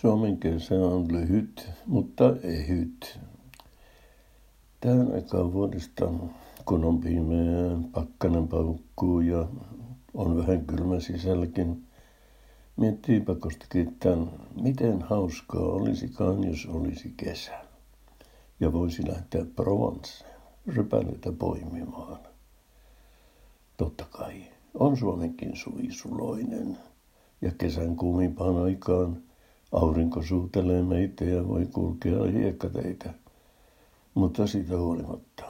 Suomen kesä on lyhyt, mutta ehyt. Tähän aikaan vuodesta, kun on pimeää, pakkanen paukkuu ja on vähän kylmä sisälläkin, miettii pakostakin, että miten hauskaa olisikaan, jos olisi kesä. Ja voisi lähteä Provenceen, rypäleitä poimimaan. Totta kai, on Suomenkin suvisuloinen. Ja kesän kuumimpaan aikaan – Aurinko suutelee meitä ja voi kulkea hiekkateitä, mutta siitä huolimatta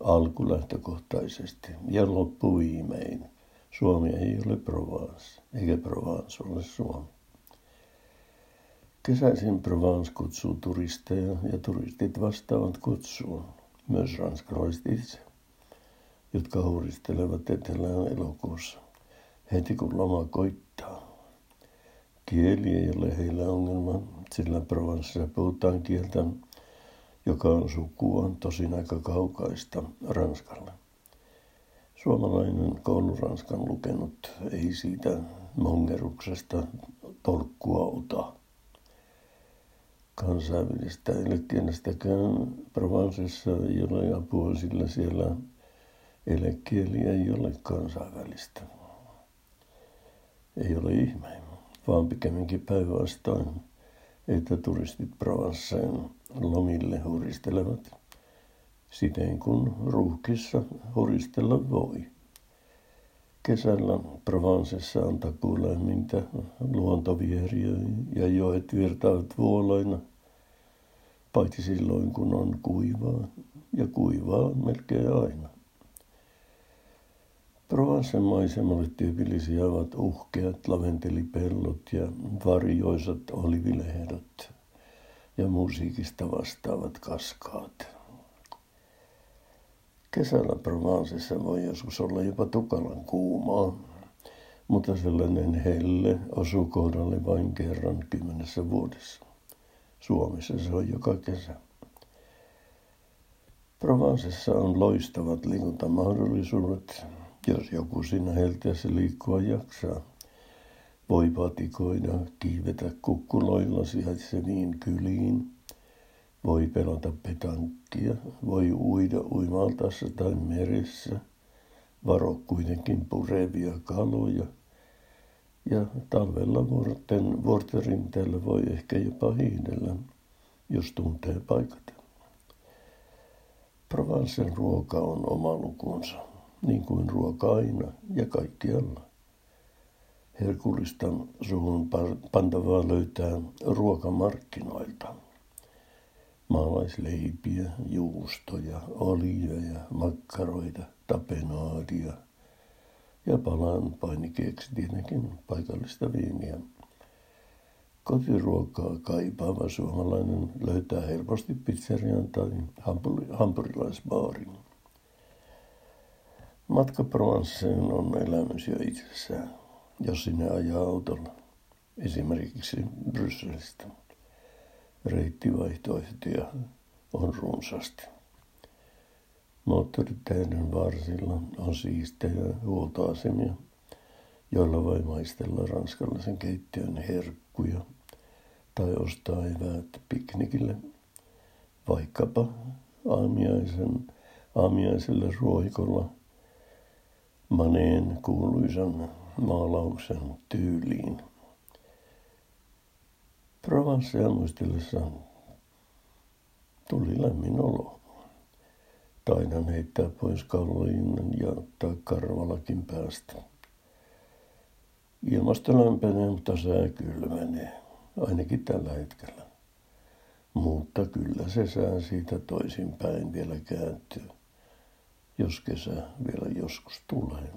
alku lähtökohtaisesti ja loppu viimein. Suomi ei ole Provence, eikä Provence ole Suomi. Kesäisin Provence kutsuu turisteja ja turistit vastaavat kutsuun, myös ranskalaiset itse, jotka huristelevat etelään elokuussa, heti kun loma koittaa. Kieli ei ole heillä ongelma, sillä Provenceissa puhutaan kieltä, joka on sukua tosin aika kaukaista Ranskalle. Suomalainen kouluranskan lukenut ei siitä mongeruksesta tolkkua ota. Kansainvälistä elekielestäkään Provencessa ei ole apua, sillä siellä elekieli ei ole kansainvälistä. Ei ole ihme vaan pikemminkin päinvastoin, että turistit Provenceen lomille huristelevat siten kun ruuhkissa huristella voi. Kesällä Provencessa on takuulämmintä, luonto ja joet virtaavat vuoloina, paitsi silloin kun on kuivaa, ja kuivaa melkein aina. Provencen tyypillisiä ovat uhkeat laventelipellot ja varjoisat olivilehdot ja musiikista vastaavat kaskaat. Kesällä Provencessa voi joskus olla jopa tukalan kuumaa, mutta sellainen helle osuu kohdalle vain kerran kymmenessä vuodessa. Suomessa se on joka kesä. Provencessa on loistavat liikuntamahdollisuudet, jos joku siinä helteessä liikkua jaksaa. Voi patikoida, kiivetä kukkuloilla sijaitseviin kyliin. Voi pelata petankkia, voi uida uimaltassa tai meressä. Varo kuitenkin purevia kaloja. Ja talvella vuorten, vuorten voi ehkä jopa hiidellä, jos tuntee paikat. Provencen ruoka on oma lukunsa niin kuin ruoka aina ja kaikkialla. Herkullista suhun pantavaa löytää ruokamarkkinoilta. Maalaisleipiä, juustoja, oliiveja, makkaroita, tapenaadia ja palan painikeeksi tietenkin paikallista viiniä. Kotiruokaa kaipaava suomalainen löytää helposti pizzerian tai hampurilaisbaarin. Matka Provenceen on elämys jo itsessään, jos sinne ajaa autolla, esimerkiksi Brysselistä. Reittivaihtoehtoja on runsaasti. Moottoriteiden varsilla on siistejä huoltoasemia, joilla voi maistella ranskalaisen keittiön herkkuja tai ostaa eväät piknikille, vaikkapa aamiaisen, aamiaiselle ruoikolla – Maneen kuuluisan maalauksen tyyliin. Provencea muistellessa tuli lämmin olo. Taidan heittää pois kalloinnan ja ottaa karvalakin päästä. Ilmasto lämpenee, mutta sää kylmenee, ainakin tällä hetkellä. Mutta kyllä se sää siitä toisinpäin vielä kääntyy jos kesä vielä joskus tulee.